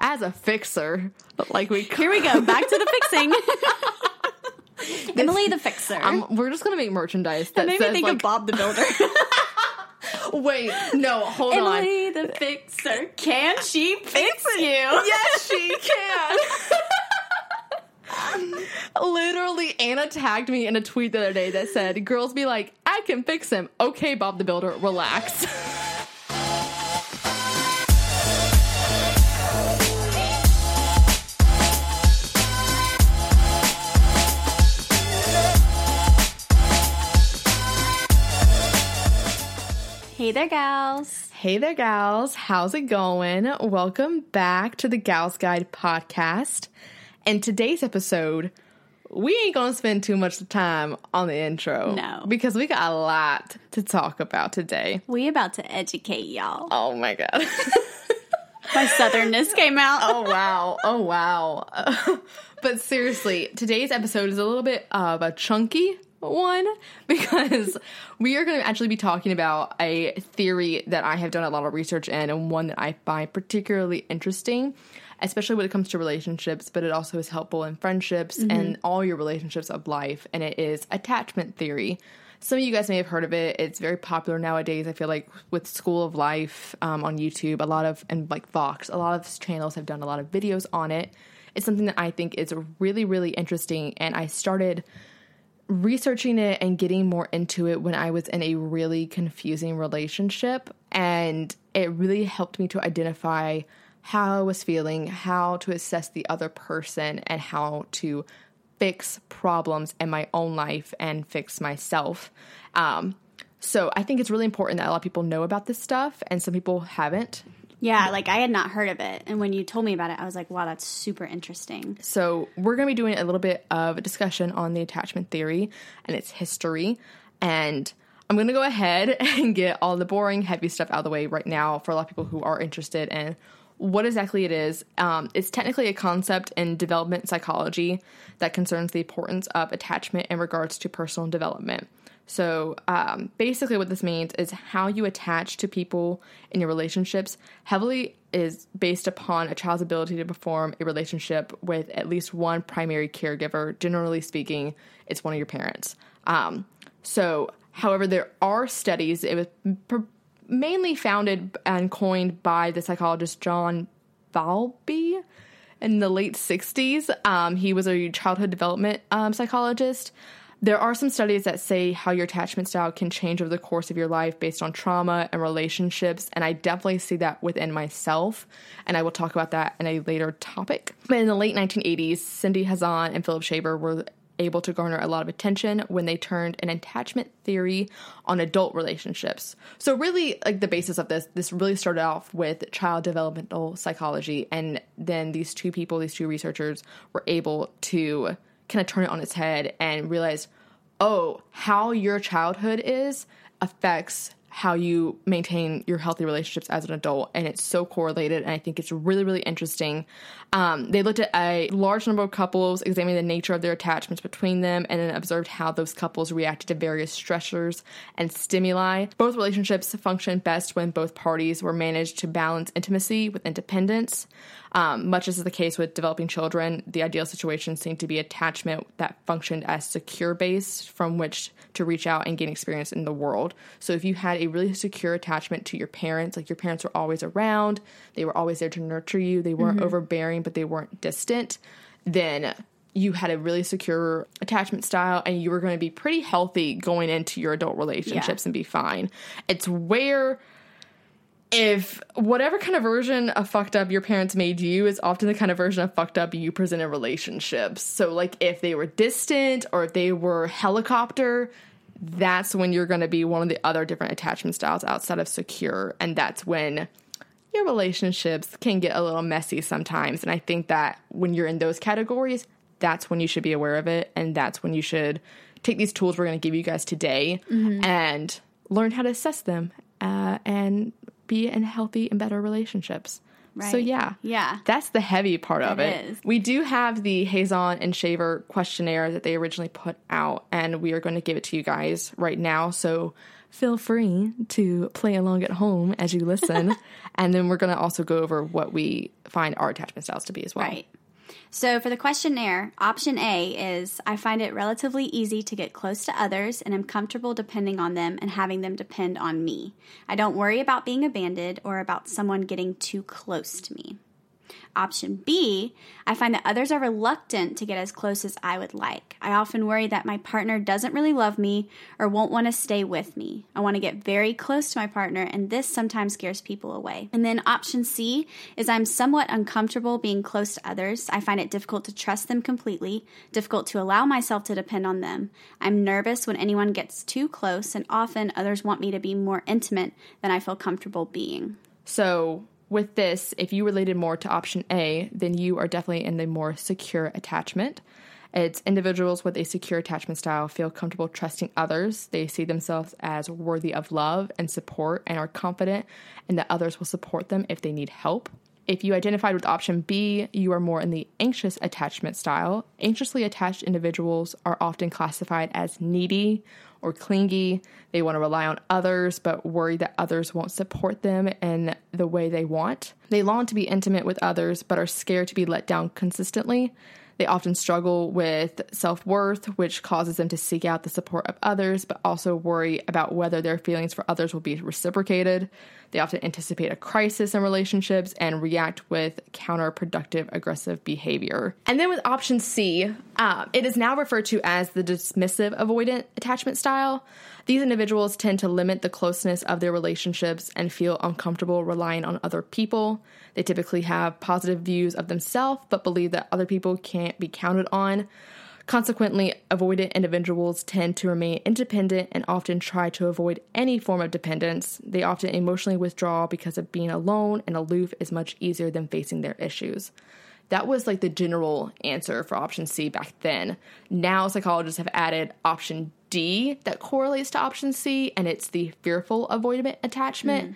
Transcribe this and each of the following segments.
As a fixer, like we Here we go, back to the fixing. Emily the fixer. Um, we're just gonna make merchandise that that made me think like, of Bob the Builder. wait, no, hold on. Emily the fixer. Can she fix you? Yes, she can. Literally, Anna tagged me in a tweet the other day that said, "Girls be like, I can fix him." Okay, Bob the Builder, relax. Hey there, gals. Hey there, gals. How's it going? Welcome back to the Gals Guide podcast. In today's episode, we ain't gonna spend too much time on the intro. No. Because we got a lot to talk about today. We about to educate y'all. Oh my god. My southernness came out. oh wow. Oh wow. but seriously, today's episode is a little bit of a chunky one because we are going to actually be talking about a theory that I have done a lot of research in and one that I find particularly interesting, especially when it comes to relationships, but it also is helpful in friendships and all your relationships of life, and it is attachment theory. Some of you guys may have heard of it. It's very popular nowadays. I feel like with School of Life um, on YouTube, a lot of, and like Vox, a lot of channels have done a lot of videos on it. It's something that I think is really, really interesting. And I started researching it and getting more into it when I was in a really confusing relationship. And it really helped me to identify how I was feeling, how to assess the other person, and how to fix problems in my own life and fix myself. Um, so I think it's really important that a lot of people know about this stuff, and some people haven't. Yeah, like I had not heard of it. And when you told me about it, I was like, wow, that's super interesting. So, we're going to be doing a little bit of a discussion on the attachment theory and its history. And I'm going to go ahead and get all the boring, heavy stuff out of the way right now for a lot of people who are interested in what exactly it is. Um, it's technically a concept in development psychology that concerns the importance of attachment in regards to personal development. So, um, basically, what this means is how you attach to people in your relationships heavily is based upon a child's ability to perform a relationship with at least one primary caregiver. Generally speaking, it's one of your parents. Um, so, however, there are studies, it was mainly founded and coined by the psychologist John Bowlby in the late 60s. Um, he was a childhood development um, psychologist. There are some studies that say how your attachment style can change over the course of your life based on trauma and relationships, and I definitely see that within myself, and I will talk about that in a later topic. But in the late 1980s, Cindy Hazan and Philip Shaver were able to garner a lot of attention when they turned an attachment theory on adult relationships. So really like the basis of this this really started off with child developmental psychology and then these two people, these two researchers were able to kind of turn it on its head and realize oh, how your childhood is affects how you maintain your healthy relationships as an adult. And it's so correlated. And I think it's really, really interesting. Um, they looked at a large number of couples, examining the nature of their attachments between them, and then observed how those couples reacted to various stressors and stimuli. Both relationships function best when both parties were managed to balance intimacy with independence. Um, much as is the case with developing children, the ideal situation seemed to be attachment that functioned as secure base from which to reach out and gain experience in the world. So if you had a really secure attachment to your parents, like your parents were always around, they were always there to nurture you, they weren't mm-hmm. overbearing, but they weren't distant, then you had a really secure attachment style and you were going to be pretty healthy going into your adult relationships and be fine. It's where if whatever kind of version of fucked up your parents made you is often the kind of version of fucked up you present in relationships. So, like, if they were distant or if they were helicopter, that's when you're going to be one of the other different attachment styles outside of secure. And that's when, your relationships can get a little messy sometimes. And I think that when you're in those categories, that's when you should be aware of it. And that's when you should take these tools we're going to give you guys today and learn how to assess them uh, and be in healthy and better relationships. So, yeah. Yeah. That's the heavy part of It it. is. We do have the Hazan and Shaver questionnaire that they originally put out, and we are going to give it to you guys right now. So feel free to play along at home as you listen. and then we're going to also go over what we find our attachment styles to be as well. Right. So for the questionnaire, option A is I find it relatively easy to get close to others and am comfortable depending on them and having them depend on me. I don't worry about being abandoned or about someone getting too close to me. Option B, I find that others are reluctant to get as close as I would like. I often worry that my partner doesn't really love me or won't want to stay with me. I want to get very close to my partner, and this sometimes scares people away. And then option C is I'm somewhat uncomfortable being close to others. I find it difficult to trust them completely, difficult to allow myself to depend on them. I'm nervous when anyone gets too close, and often others want me to be more intimate than I feel comfortable being. So, with this, if you related more to option A, then you are definitely in the more secure attachment. It's individuals with a secure attachment style feel comfortable trusting others. They see themselves as worthy of love and support and are confident and that others will support them if they need help. If you identified with option B, you are more in the anxious attachment style. Anxiously attached individuals are often classified as needy or clingy. They want to rely on others, but worry that others won't support them in the way they want. They long to be intimate with others, but are scared to be let down consistently. They often struggle with self worth, which causes them to seek out the support of others, but also worry about whether their feelings for others will be reciprocated. They often anticipate a crisis in relationships and react with counterproductive aggressive behavior. And then with option C, uh, it is now referred to as the dismissive avoidant attachment style. These individuals tend to limit the closeness of their relationships and feel uncomfortable relying on other people. They typically have positive views of themselves, but believe that other people can't be counted on. Consequently, avoidant individuals tend to remain independent and often try to avoid any form of dependence. They often emotionally withdraw because of being alone and aloof is much easier than facing their issues. That was like the general answer for option C back then. Now, psychologists have added option D that correlates to option C, and it's the fearful avoidant attachment. Hmm.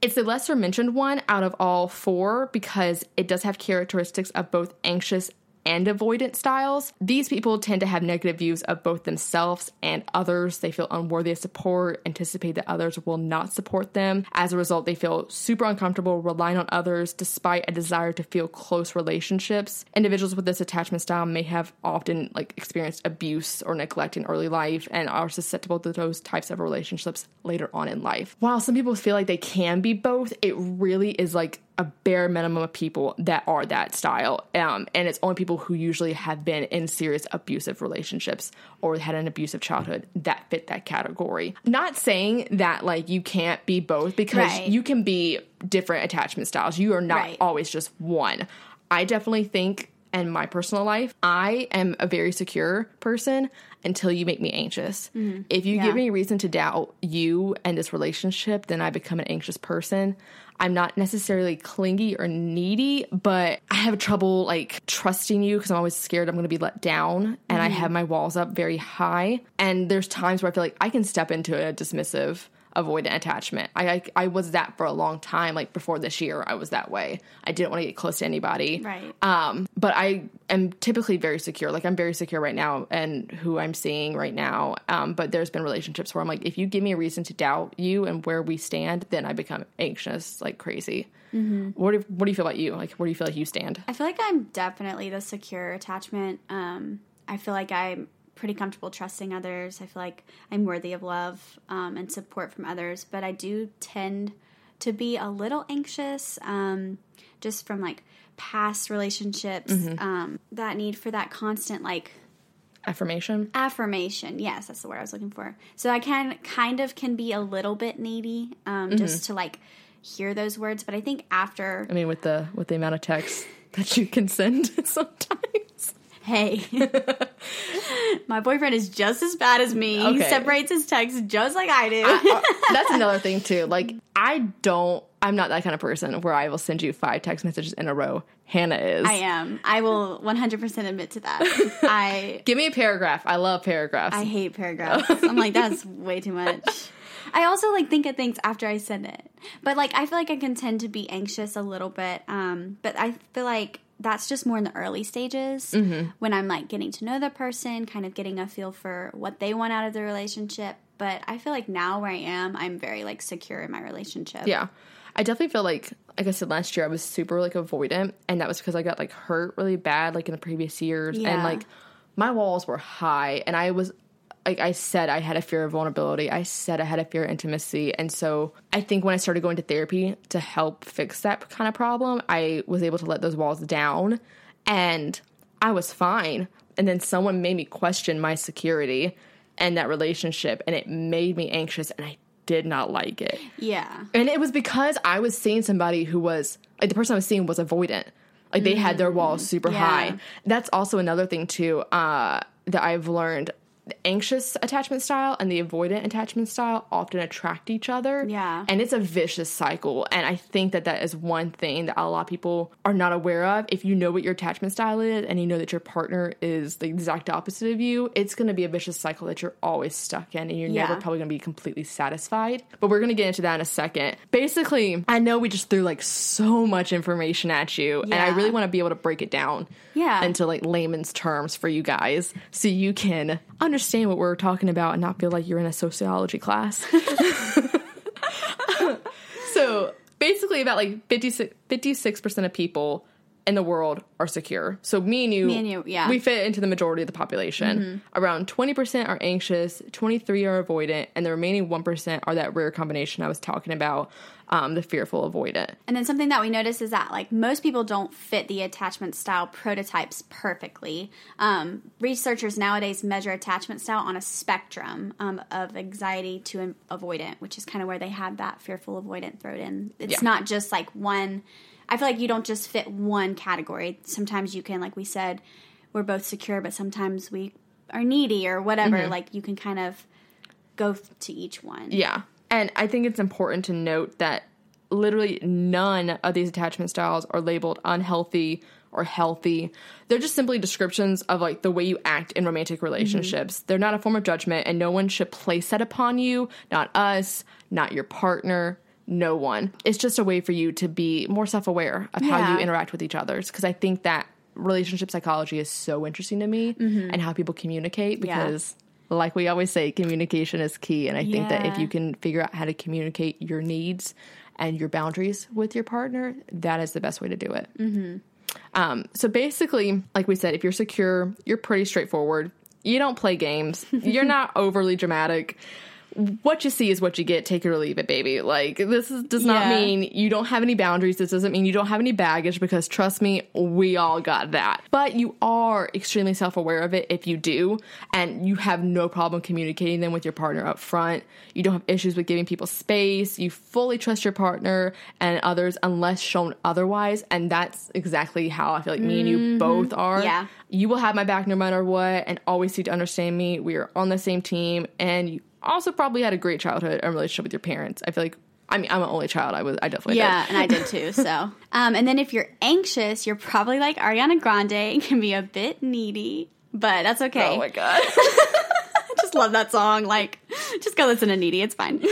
It's the lesser mentioned one out of all four because it does have characteristics of both anxious and avoidant styles. These people tend to have negative views of both themselves and others. They feel unworthy of support, anticipate that others will not support them. As a result, they feel super uncomfortable relying on others despite a desire to feel close relationships. Individuals with this attachment style may have often like experienced abuse or neglect in early life and are susceptible to those types of relationships later on in life. While some people feel like they can be both, it really is like a bare minimum of people that are that style. Um, and it's only people who usually have been in serious abusive relationships or had an abusive childhood that fit that category. Not saying that like you can't be both because Right. you can be different attachment styles. You are not Right. always just one. I definitely think in my personal life, I am a very secure person until you make me anxious. If you Yeah. give me reason to doubt you and this relationship, then I become an anxious person. I'm not necessarily clingy or needy, but I have trouble like trusting you because I'm always scared I'm going to be let down and I mm-hmm. have my walls up very high. And there's times where I feel like I can step into a dismissive avoidant attachment. I, I I was that for a long time. Like before this year, I was that way. I didn't want to get close to anybody. Right. Um, but I am typically very secure. Like I'm very secure right now and who I'm seeing right now. Um, but there's been relationships where I'm like, if you give me a reason to doubt you and where we stand, then I become anxious like crazy. What do, what do you feel about you? Like, where do you feel like you stand? I feel like I'm definitely the secure attachment. Um, I feel like I'm pretty comfortable trusting others. I feel like I'm worthy of love um, and support from others, but I do tend to be a little anxious um, just from like past relationships. Um, that need for that constant like Affirmation. affirmation. Yes, that's the word I was looking for. So I can kind of can be a little bit needy um, just to like hear those words, but I think after I mean, with the with the amount of text that you can send sometimes. Hey, my boyfriend is just as bad as me. He separates his texts just like I do. Uh, that's another thing too. Like I don't I'm not that kind of person where I will send you five text messages in a row. Hannah is. I am. I will 100% admit to that. I Give me a paragraph. I love paragraphs. I hate paragraphs. I'm like that's way too much. I also like think of things after I send it. But like I feel like I can tend to be anxious a little bit. Um but I feel like that's just more in the early stages mm-hmm. when I'm like getting to know the person, kind of getting a feel for what they want out of the relationship. But I feel like now where I am, I'm very like secure in my relationship. Yeah. I definitely feel like like I said last year I was super like avoidant and that was because I got like hurt really bad like in the previous years Yeah. and like my walls were high and I was like I said I had a fear of vulnerability. I said I had a fear of intimacy. And so I think when I started going to therapy to help fix that kind of problem, I was able to let those walls down and I was fine. And then someone made me question my security and that relationship and it made me anxious and I did not like it. Yeah. And it was because I was seeing somebody who was like the person I was seeing was avoidant. Like they had their walls super Yeah. high. That's also another thing too uh, that I've learned. The anxious attachment style and the avoidant attachment style often attract each other. Yeah. And it's a vicious cycle. And I think that that is one thing that a lot of people are not aware of. If you know what your attachment style is and you know that your partner is the exact opposite of you, it's going to be a vicious cycle that you're always stuck in and you're Yeah. never probably going to be completely satisfied. But we're going to get into that in a second. Basically, I know we just threw like so much information at you and I really want to be able to break it down Yeah. into like layman's terms for you guys so you can understand what we're talking about and not feel like you're in a sociology class. so basically about like 56 percent of people in the world are secure. So me and you, Me and you, yeah. we fit into the majority of the population. Mm-hmm. Around 20% are anxious, 23 are avoidant, and the remaining 1% are that rare combination I was talking about, um, the fearful avoidant. And then something that we notice is that like most people don't fit the attachment style prototypes perfectly. Um, researchers nowadays measure attachment style on a spectrum um, of anxiety to an avoidant, which is kind of where they have that fearful avoidant thrown in. It's Yeah. not just like one. I feel like you don't just fit one category. Sometimes you can, like we said, we're both secure, but sometimes we are needy or whatever. Like you can kind of go to each one. Yeah. And I think it's important to note that literally none of these attachment styles are labeled unhealthy or healthy. They're just simply descriptions of like the way you act in romantic relationships. Mm-hmm. They're not a form of judgment and no one should place that upon you, not us, not your partner, no one. It's just a way for you to be more self-aware of how you interact with each other because I think that relationship psychology is so interesting to me mm-hmm. and how people communicate Yeah. Like we always say, communication is key. And I think that if you can figure out how to communicate your needs and your boundaries with your partner, that is the best way to do it. Mm-hmm. Um, so basically, like we said, if you're secure, you're pretty straightforward. You don't play games. You're not overly dramatic. What you see is what you get. Take it or leave it, baby. Like this is, does not Yeah. mean you don't have any boundaries. This doesn't mean you don't have any baggage because trust me, we all got that. But you are extremely self aware of it if you do, and you have no problem communicating them with your partner up front. You don't have issues with giving people space. You fully trust your partner and others unless shown otherwise. And that's exactly how I feel like me and you mm-hmm. both are. Yeah. You will have my back no matter what and always seek to understand me. We are on the same team. And you also probably had a great childhood and relationship with your parents. I feel like I mean I'm an only child. I was I definitely Yeah, did. and I did too. So, um, and then if you're anxious, you're probably like Ariana Grande and can be a bit needy, but that's okay. Oh my god. I just love that song. Like, just go listen to Needy. It's fine.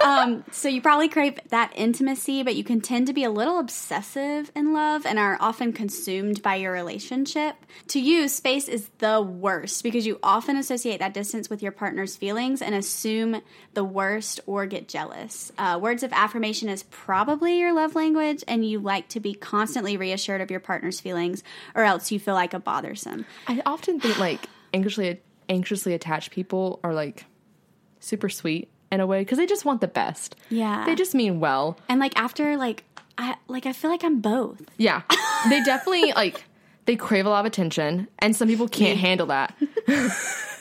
um, so you probably crave that intimacy, but you can tend to be a little obsessive in love and are often consumed by your relationship. To you, space is the worst because you often associate that distance with your partner's feelings and assume the worst or get jealous. Uh, words of affirmation is probably your love language, and you like to be constantly reassured of your partner's feelings, or else you feel like a bothersome. I often think like anxiously anxiously attached people are like super sweet in a way because they just want the best. Yeah. They just mean well. And like after like I like I feel like I'm both. Yeah. they definitely like they crave a lot of attention and some people can't handle that.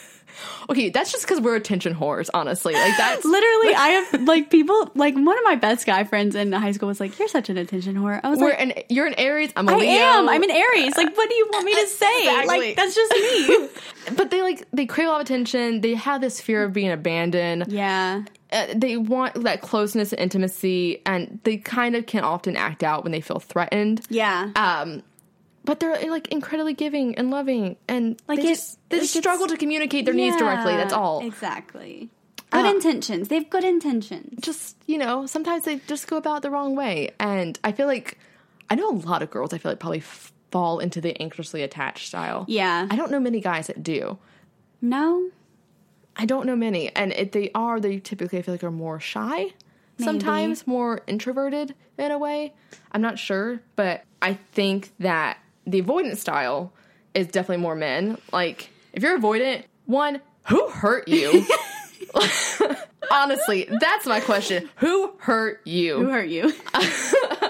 okay, that's just because we're attention whores, honestly. Like that's Literally, I have like people like one of my best guy friends in high school was like, "You're such an attention whore." I was we're like, an you're an Aries, I'm a "I Leo. am. I'm an Aries. Like, what do you want me to say? Exactly. Like, that's just me." but they like they crave a lot of attention. They have this fear of being abandoned. yeah, uh, they want that closeness and intimacy, and they kind of can often act out when they feel threatened. Yeah. Um, but they're like incredibly giving and loving, and Like they it- just they just struggle to communicate their needs directly. That's all. Exactly. Good Uh, intentions. They have good intentions. just you know sometimes they just go about the wrong way and i feel like i know a lot of girls i feel like probably f- fall into the anxiously attached style Yeah. i don't know many guys that do No. i don't know many and if they are they typically i feel like are more shy sometimes more introverted in a way i'm not sure but i think that the avoidant style is definitely more men. Like if you're avoidant one who hurt you? Honestly that's my question. Who hurt you? Who hurt you?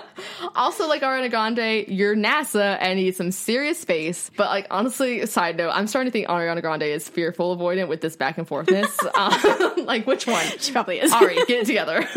Also, like Ariana Grande, you're NASA and need some serious space. But like, honestly, side note, I'm starting to think Ariana Grande is fearful avoidant with this back and forthness. um, like, which one? she probably is. Ari, get it together.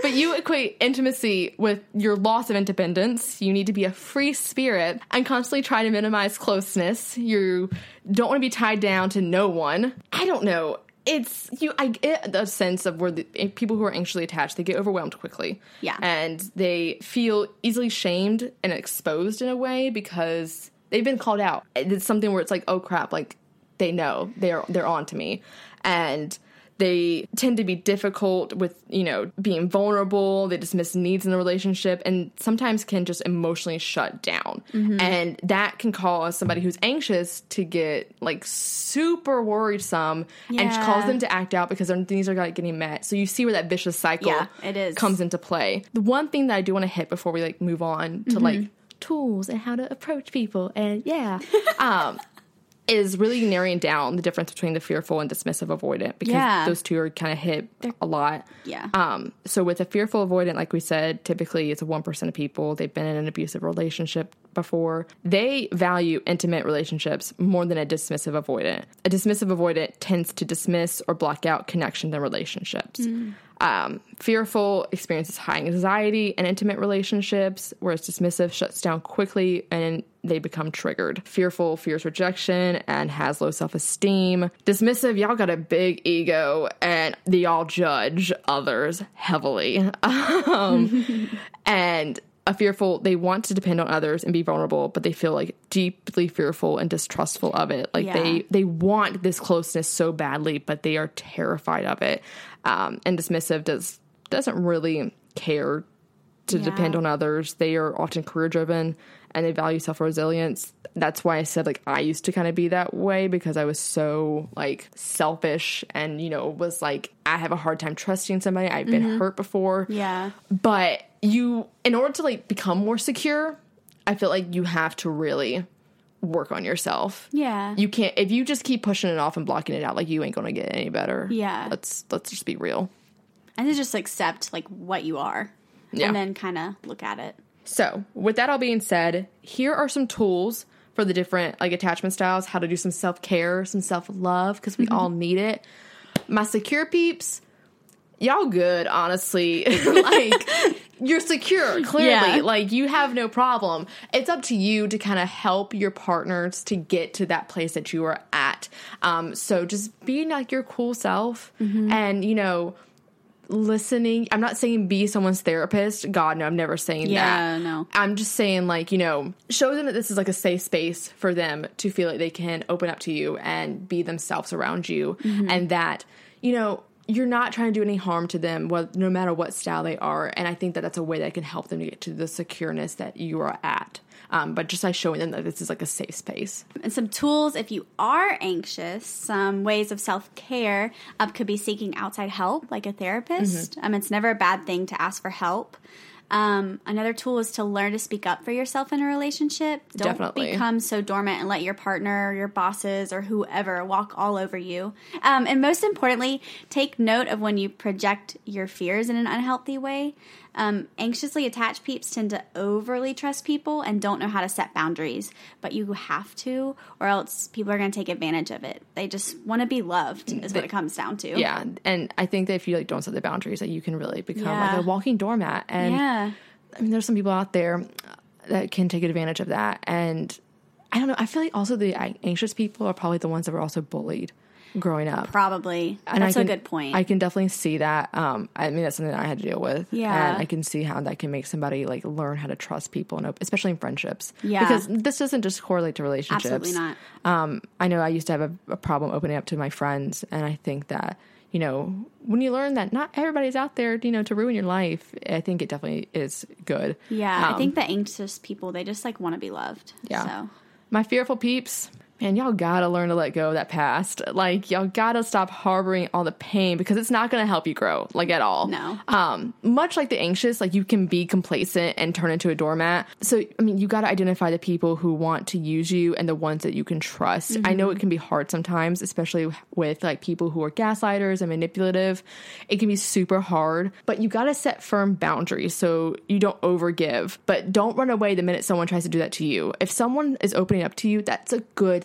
but you equate intimacy with your loss of independence. You need to be a free spirit and constantly try to minimize closeness. You don't want to be tied down to no one. I don't know. It's you. I get the sense of where the eh, people who are anxiously attached they get overwhelmed quickly. Yeah. and they feel easily shamed and exposed in a way because they've been called out. It's something where it's like, oh crap, like they know they're they're on to me, and they tend to be difficult with you know being vulnerable. They dismiss needs in the relationship, and sometimes can just emotionally shut down, and that can cause somebody who's anxious to get like super worrisome and cause them to act out because their needs are not getting met. So you see where that vicious cycle Yeah, it is. comes into play. The one thing that I do want to hit before we like move on to like Mm-hmm. tools and how to approach people and yeah, um, is really narrowing down the difference between the fearful and dismissive avoidant because Yeah. those two are kind of hit a lot. Yeah. Um, so with a fearful avoidant, like we said, typically it's a one percent of people. They've been in an abusive relationship before. They value intimate relationships more than a dismissive avoidant. A dismissive avoidant tends to dismiss or block out connections and relationships. Um, fearful experiences high anxiety and intimate relationships, whereas dismissive shuts down quickly and they become triggered. Fearful fears rejection and has low self esteem. Dismissive, y'all got a big ego and they all judge others heavily. Um, and a fearful, they want to depend on others and be vulnerable, but they feel like deeply fearful and distrustful of it. Like Yeah. they they want this closeness so badly, but they are terrified of it. Um, and dismissive does doesn't really care to Yeah. depend on others. They are often career driven and they value self resilience. That's why I said like I used to kind of be that way because I was so like selfish and you know was like I have a hard time trusting somebody. I've been hurt before. Yeah. But you in order to like become more secure, I feel like you have to really work on yourself. Yeah. You can't if you just keep pushing it off and blocking it out like you ain't going to get any better. Yeah. Let's let's just be real. and to just accept like what you are. Yeah. And then kind of look at it. So, with that all being said, here are some tools for the different like attachment styles, how to do some self-care, some self-love because we mm-hmm. all need it. My secure peeps, y'all good, honestly. like you're secure, clearly. Yeah. Like you have no problem. It's up to you to kind of help your partners to get to that place that you are at. Um, so just being like your cool self and you know listening i'm not saying be someone's therapist god no i'm never saying Yeah, that no. i'm just saying like you know show them that this is like a safe space for them to feel like they can open up to you and be themselves around you Mm-hmm. and that you know you're not trying to do any harm to them no matter what style they are and i think that that's a way that can help them to get to the secureness that you are at um, but just by showing them that this is like a safe space And some tools if you are anxious, some ways of self care um, could be seeking outside help, like a therapist. Um, it's never a bad thing to ask for help. Um, another tool is to learn to speak up for yourself in a relationship. Don't Definitely. become so dormant and let your partner, or your bosses, or whoever walk all over you. Um, and most importantly, take note of when you project your fears in an unhealthy way. Um, anxiously attached peeps tend to overly trust people and don't know how to set boundaries, but you have to, or else people are going to take advantage of it. They just want to be loved, is what it comes down to. yeah and i think that if you like don't set the boundaries that you can really become Yeah. like a walking doormat and Yeah. I mean, there's some people out there that can take advantage of that. And I don't know. I feel like also the anxious people are probably the ones that were also bullied. Growing up. Probably. And I That's can- a good point. I can definitely see that. Um, I mean, that's something that I had to deal with. Yeah. and I can see how that can make somebody like learn how to trust people, and op- especially in friendships. Yeah. because this doesn't just correlate to relationships. Absolutely not. Um, I know I used to have a, a problem opening up to my friends, and I think that you know when you learn that not everybody's out there, you know, to ruin your life, I think it definitely is good. yeah, I Um, think the anxious people they just like want to be loved. Yeah. So My fearful peeps, man, y'all gotta learn to let go of that past. Like, y'all gotta stop harboring all the pain because it's not gonna help you grow, like, at all. No. Um, much like the anxious, like, you can be complacent and turn into a doormat. So, I mean, you gotta identify the people who want to use you and the ones that you can trust. I know it can be hard sometimes, especially with, like, people who are gaslighters and manipulative. It can be super hard, but you gotta set firm boundaries so you don't overgive. But don't run away the minute someone tries to do that to you. If someone is opening up to you, that's a good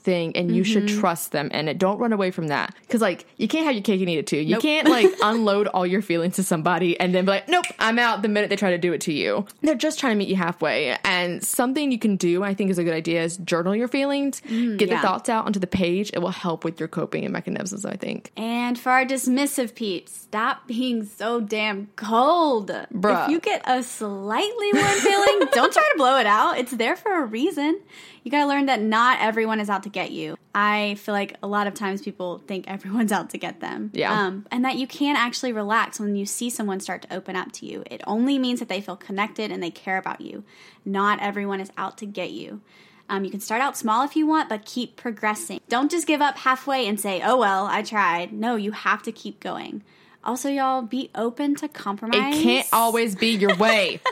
thing and you should trust them in it. Don't run away from that. Cause like you can't have your cake and eat it too. You Nope. can't like unload all your feelings to somebody and then be like, nope, I'm out the minute they try to do it to you. They're just trying to meet you halfway. And something you can do, I think is a good idea, is journal your feelings, get Mm, yeah. the thoughts out onto the page. It will help with your coping and mechanisms, I think. And for our dismissive peeps, stop being so damn cold. Bruh. If you get a slightly warm feeling, don't try to blow it out. It's there for a reason. You gotta learn that not everyone is out to get you. I feel like a lot of times people think everyone's out to get them. Yeah. Um, and that you can actually relax when you see someone start to open up to you. It only means that they feel connected and they care about you. Not everyone is out to get you. Um, you can start out small if you want, but keep progressing. Don't just give up halfway and say, oh, well, I tried. No, you have to keep going. Also, y'all, be open to compromise. It can't always be your way.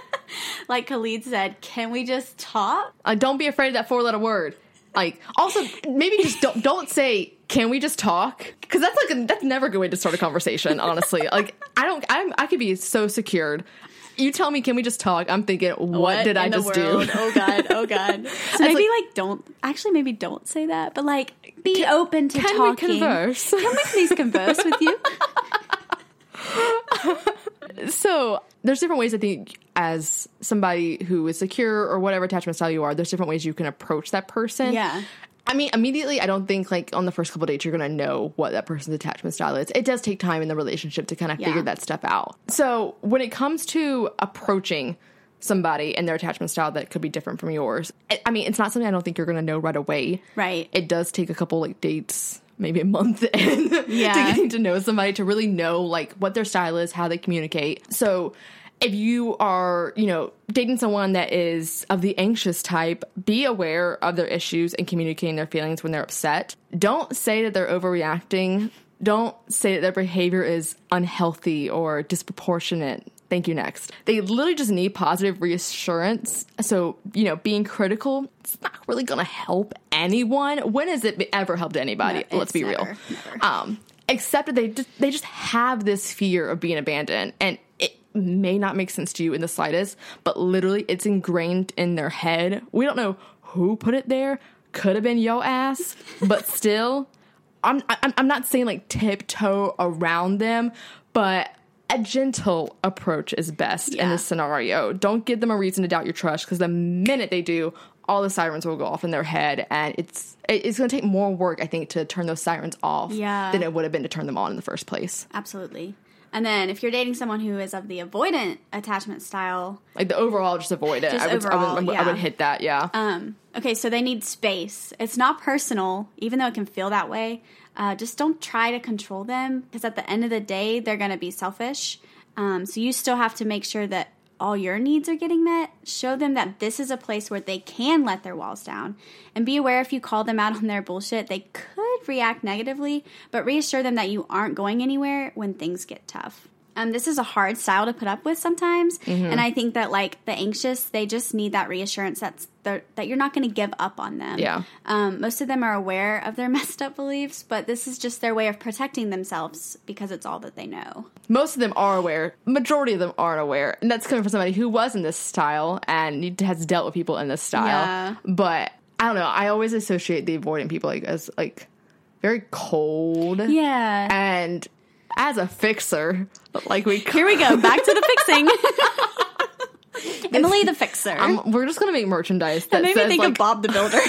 Like Khalid said, can we just talk? uh, don't be afraid of that four letter word. Like, also, maybe just don't don't say, "Can we just talk?" Because that's like a, that's never a good way to start a conversation. Honestly, like I don't, I'm, I could be so secured. You tell me, "Can we just talk?" I'm thinking, "What, did I just do?" Oh God, oh God. So maybe like, don't actually maybe don't say that, but like be open to Can talking. we converse? Can we please converse with you? so there's different ways I think as somebody who is secure or whatever attachment style you are, there's different ways you can approach that person. Yeah. I mean, immediately, I don't think like on the first couple dates you're gonna know what that person's attachment style is. It does take time in the relationship to kind of Yeah. figure that stuff out. So when it comes to approaching somebody and their attachment style that could be different from yours, I- I mean, it's not something I don't think you're gonna know right away. Right. It does take a couple like dates, maybe a month in, Yeah. to getting to know somebody to really know like what their style is, how they communicate. So if you are, you know, dating someone that is of the anxious type, be aware of their issues and communicating their feelings when they're upset. Don't say that they're overreacting. Don't say that their behavior is unhealthy or disproportionate. Thank you, next. They literally just need positive reassurance. So, you know, being critical, it's not really gonna help anyone. When has it ever helped anybody? No, Let's be never, real. never. Um, except that they just they just have this fear of being abandoned, and it may not make sense to you in the slightest, but literally it's ingrained in their head. We don't know who put it there. Could have been yo ass, but still, I'm I'm, I'm not saying like tiptoe around them, but a gentle approach is best in this scenario. Don't give them a reason to doubt your trust because the minute they do, all the sirens will go off in their head, and it's it's going to take more work, I think, to turn those sirens off Yeah. than it would have been to turn them on in the first place. Absolutely. And then if you're dating someone who is of the avoidant attachment style, Like the overall, just avoid it. Just I would, I, overall, would, I yeah. would hit that. Yeah. um, okay, so they need space. It's not personal, even though it can feel that way. Uh, just don't try to control them because at the end of the day, they're going to be selfish. Um, so you still have to make sure that all your needs are getting met. Show them that this is a place where they can let their walls down. And be aware if you call them out on their bullshit, they could react negatively, but reassure them that you aren't going anywhere when things get tough. Um, this is a hard style to put up with sometimes, and I think that like the anxious, they just need that reassurance that's that you're not going to give up on them. Yeah. Um, most of them are aware of their messed up beliefs, but this is just their way of protecting themselves because it's all that they know. Most of them are aware. Majority of them aren't aware, and that's coming from somebody who was in this style and has dealt with people in this style. Yeah. But I don't know. I always associate the avoidant people like as like very cold. Yeah. And as a fixer, like we Here we go. Back to the fixing. Emily the fixer. Um, we're just gonna make merchandise that That made me says think like, of Bob the Builder.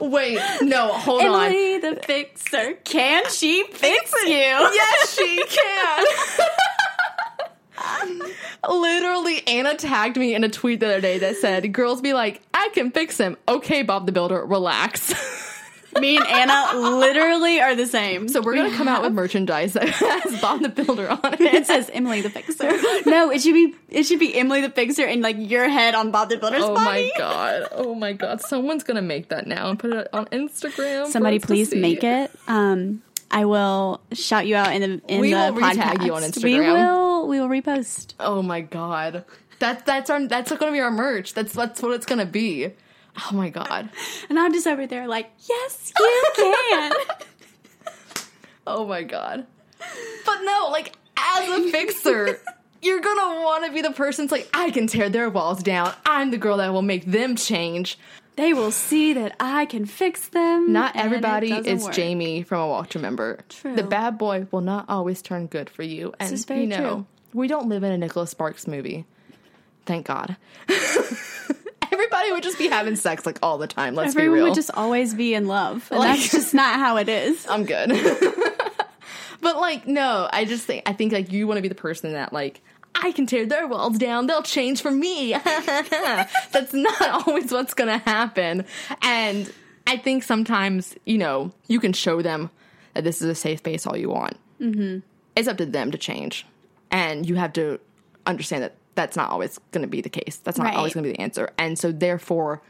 Wait, no, hold on. Emily the fixer. Can she fix you? Yes, she can. Literally, Anna tagged me in a tweet the other day that said, "Girls be like, I can fix him." Okay, Bob the Builder, relax. Me and Anna literally are the same. so we're gonna come out with merchandise that has Bob the Builder on it it. says Emily the Fixer. No, it should be it should be Emily the Fixer and like your head on Bob the Builder's body. Oh body. my god! Oh my god! Someone's gonna make that now and put it on Instagram. Somebody please make it. Um, I will shout you out in the in We the will podcast. you on Instagram. We will we will repost. Oh my god! That that's our that's gonna be our merch. That's that's what it's gonna be. Oh my god! And I'm just over there like, yes, you can. Oh my god. But no, like as a fixer, you're gonna want to be the person person's like, I can tear their walls down. I'm the girl that will make them change. they will see that I can fix them. Not everybody is work. Jamie from a Walk to Remember. True. The bad boy will not always turn good for you. And is very you know, true. we don't live in a Nicholas Sparks movie. Thank God. Everybody would just be having sex like all the time. Let's Everyone be real. would just always be in love, and Like- that's just not how it is. I'm good. but like, no, I just think I think like you want to be the person that like I can tear their walls down. They'll change for me. That's not always what's gonna happen. And I think sometimes you know you can show them that this is a safe space all you want. Mm-hmm. It's up to them to change, and you have to understand that that's not always going to be the case. That's not Right. always going to be the answer. And so therefore,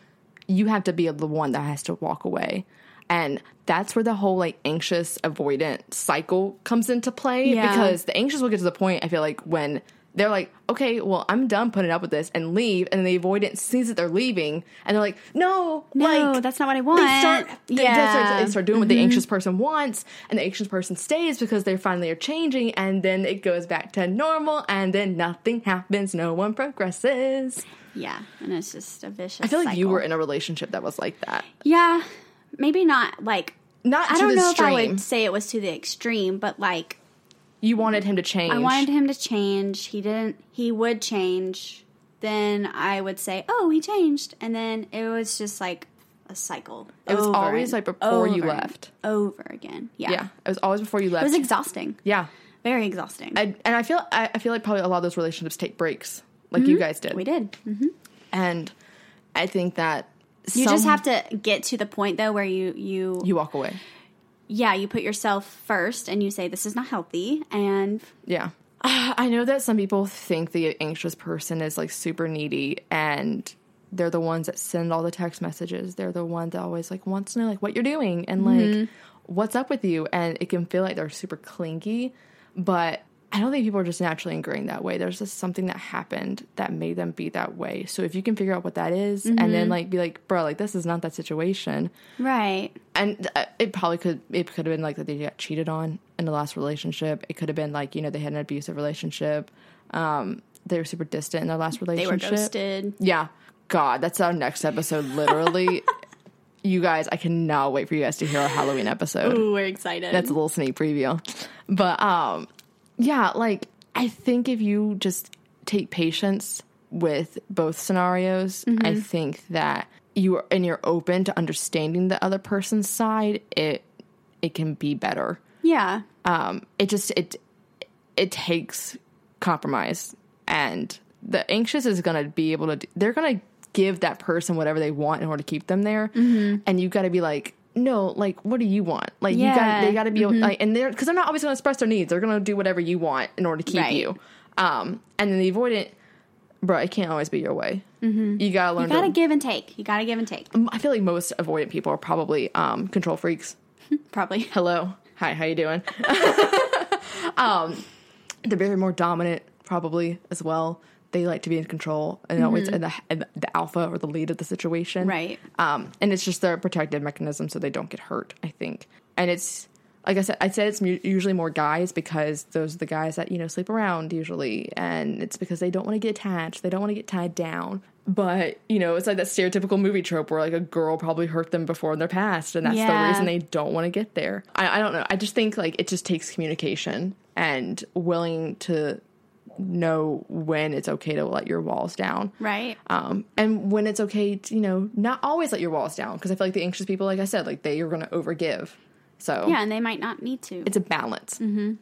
you have to be the one that has to walk away. And that's where the whole like anxious avoidant cycle comes into play Yeah. because the anxious will get to the point I feel like when they're like, okay, well, I'm done putting up with this and leave, and the avoidant sees that they're leaving, and they're like, no, No, like that's not what I want. they start they, yeah. they start, they start doing what Mm-hmm. the anxious person wants and the anxious person stays because they finally are changing and then it goes back to normal and then nothing happens no one progresses yeah, and it's just a vicious. i feel like you were in a relationship that was like that Yeah, maybe not like. not I don't know extreme if I would say it was to the extreme, but like you wanted him to change I wanted him to change. He didn't. He would change. Then I would say, "Oh, he changed," and then it was just like a cycle. It was always, like, before you left. over again. Yeah, yeah it was always before you left. it was exhausting. yeah Very exhausting. I, and i feel I, I feel like probably a lot of those relationships take breaks like you guys did we did. hmm and i think that You just have to get to the point though where you you you walk away yeah you put yourself first and you say this is not healthy and Yeah. I know that some people think the anxious person is like super needy and they're the ones that send all the text messages. They're the ones that always like wants to know like what you're doing and like mm-hmm. what's up with you and it can feel like they're super clingy, but I don't think people are just naturally ingrained that way. There's just something that happened that made them be that way. So if you can figure out what that is and then mm-hmm. like be like, bro, like this is not that situation right and uh, it probably could it could have been like that they got cheated on in the last relationship. It could have been like you know they had an abusive relationship. Um they were super distant in their last relationship. they were ghosted. yeah. God that's our next episode literally. You guys i cannot wait for you guys to hear our halloween episode. Ooh, we're excited. that's a little sneak preview. But um yeah like i think if you just take patience with both scenarios i think that you are and you're open to understanding the other person's side it it can be better yeah um it just it it takes compromise and the anxious is going to be able to they're going to give that person whatever they want in order to keep them there Mm-hmm. and you got to be like no like what do you want like you Yeah. got they got to be able like and they're because they're not always going to express their needs they're going to do whatever you want in order to keep Right. you um and then the avoidant bro it can't always be your way. Mm-hmm. you got to learn you gotta to give and take. You gotta give and take. I feel like most avoidant people are probably um control freaks. Probably. Hello. Hi how you doing? Um they're very more dominant probably as well. They like to be in control and always in the, in the alpha or the lead of the situation. Right. um and it's just their protective mechanism so they don't get hurt i think. And it's like i said i'd say it's usually more guys because those are the guys that you know sleep around usually and it's because they don't want to get attached they don't want to get tied down but you know it's like that stereotypical movie trope where like a girl probably hurt them before in their past and that's the reason they don't want to get there I, I don't know i just think like it just takes communication and willing to know when it's okay to let your walls down. Right. Um, and when it's okay to, you know, not always let your walls down. Because I feel like the anxious people, like I said, like they are going to overgive. So Yeah, and they might not need to. it's a balance. Mm-hmm.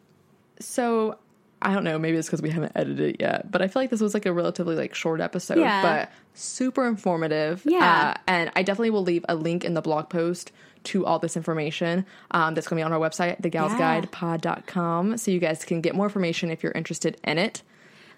So I don't know. Maybe it's because we haven't edited it yet, but I feel like this was like a relatively like short episode, Yeah. but super informative. Yeah. Uh, and I definitely will leave a link in the blog post to all this information. Um, that's going to be on our website, thegalsguidepod.com, so you guys can get more information if you're interested in it.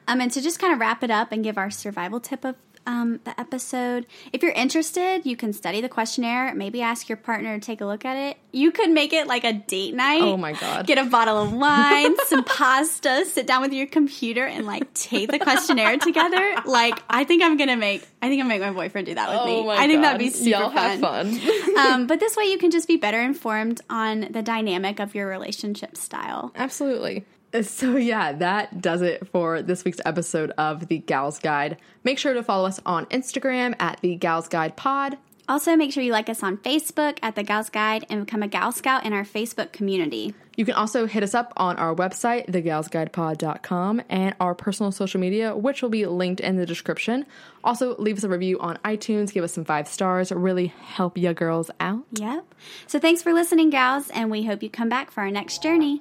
Um, and to just kind of wrap it up and give our survival tip of um, the episode, if you're interested, you can study the questionnaire, maybe ask your partner to take a look at it. You could make it like a date night. Oh my God. Get a bottle of wine, some pasta, sit down with your computer and like take the questionnaire together. Like, I think I'm gonna make, I think I'm gonna make my boyfriend do that with me. I think that'd be super Oh Y'all have fun. um, but this way you can just be better informed on the dynamic of your relationship style. Absolutely. So, yeah, that does it for this week's episode of The Gals Guide. Make sure to follow us on Instagram at The Gals Guide Pod. Also, make sure you like us on Facebook at the Gals Guide and become a Gal Scout in our Facebook community. You can also hit us up on our website, thegalsguidepod.com, and our personal social media, which will be linked in the description. Also, leave us a review on iTunes, give us some five stars, really help ya girls out. Yep. So thanks for listening, gals, and we hope you come back for our next journey.